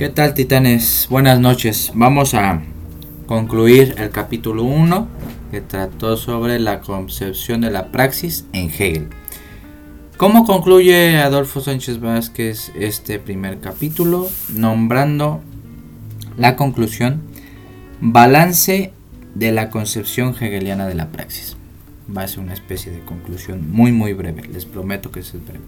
¿Qué tal titanes? Buenas noches. Vamos a concluir el capítulo 1 que trató sobre la concepción de la praxis en Hegel. ¿Cómo concluye Adolfo Sánchez Vázquez este primer capítulo? Nombrando la conclusión balance de la concepción hegeliana de la praxis. Va a ser una especie de conclusión muy muy breve, les prometo que es breve.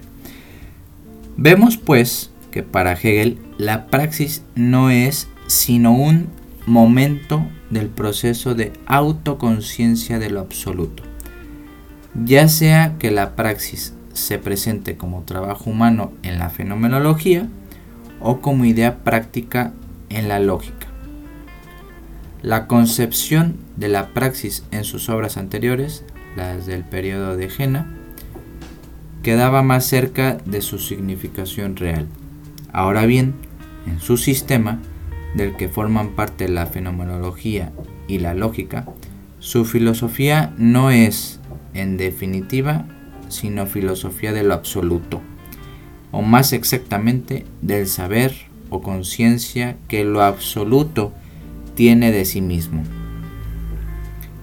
Vemos pues que para Hegel la praxis no es sino un momento del proceso de autoconciencia de lo absoluto. Ya sea que la praxis se presente como trabajo humano en la fenomenología o como idea práctica en la lógica. La concepción de la praxis en sus obras anteriores, las del periodo de Jena, quedaba más cerca de su significación real. Ahora bien, en su sistema, del que forman parte la fenomenología y la lógica, su filosofía no es, en definitiva, sino filosofía de lo absoluto, o más exactamente del saber o conciencia que lo absoluto tiene de sí mismo.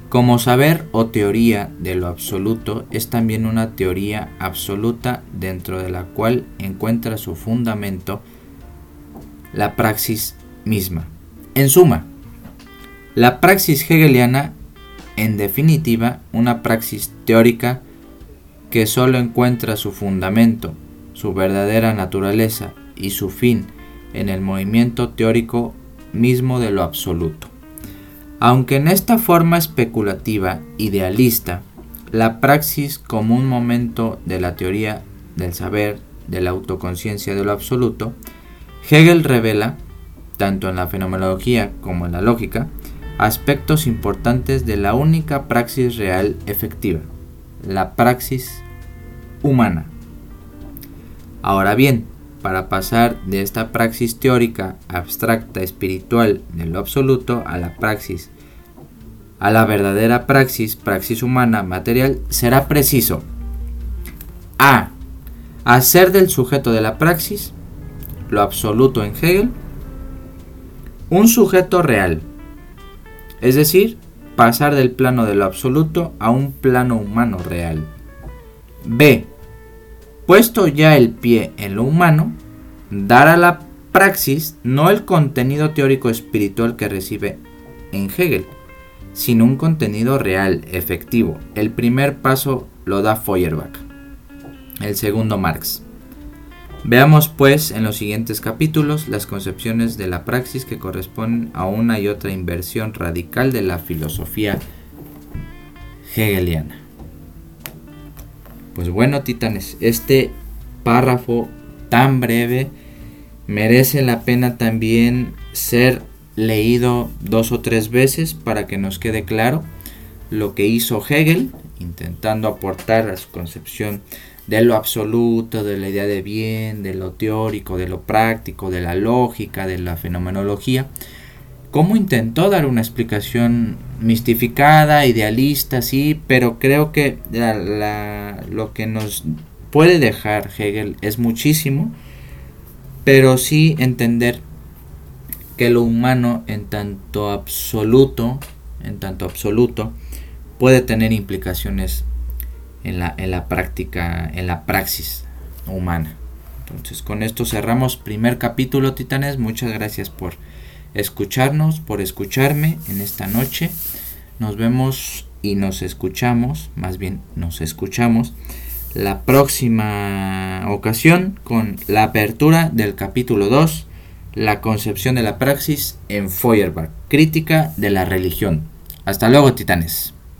Como saber o teoría de lo absoluto es también una teoría absoluta dentro de la cual encuentra su fundamento la praxis misma. En suma, la praxis hegeliana, en definitiva, una praxis teórica que solo encuentra su fundamento, su verdadera naturaleza y su fin en el movimiento teórico mismo de lo absoluto. Aunque en esta forma especulativa, idealista, la praxis como un momento de la teoría del saber, de la autoconciencia de lo absoluto, Hegel revela, tanto en la fenomenología como en la lógica, aspectos importantes de la única praxis real efectiva, la praxis humana. Ahora bien, para pasar de esta praxis teórica, abstracta, espiritual de lo absoluto a la praxis, a la verdadera praxis, praxis humana, material, será preciso a. Hacer del sujeto de la praxis, lo absoluto en Hegel, un sujeto real, es decir, pasar del plano de lo absoluto a un plano humano real. B. Puesto ya el pie en lo humano, dar a la praxis no el contenido teórico espiritual que recibe en Hegel, sino un contenido real, efectivo. El primer paso lo da Feuerbach, el segundo Marx. Veamos pues en los siguientes capítulos las concepciones de la praxis que corresponden a una y otra inversión radical de la filosofía hegeliana. Pues bueno, titanes, este párrafo tan breve merece la pena también ser leído dos o tres veces para que nos quede claro lo que hizo Hegel, intentando aportar a su concepción de lo absoluto, de la idea de bien, de lo teórico, de lo práctico, de la lógica, de la fenomenología, cómo intentó dar una explicación mistificada, idealista, sí, pero creo que lo que nos puede dejar Hegel es muchísimo, pero sí entender que lo humano en tanto absoluto, en tanto absoluto, puede tener implicaciones en la, en la práctica, en la praxis humana. Entonces con esto cerramos primer capítulo, titanes. Muchas gracias por escucharnos, por escucharme en esta noche. Nos vemos y nos escuchamos, más bien nos escuchamos la próxima ocasión con la apertura del capítulo 2, la concepción de la praxis en Feuerbach, crítica de la religión. Hasta luego, titanes.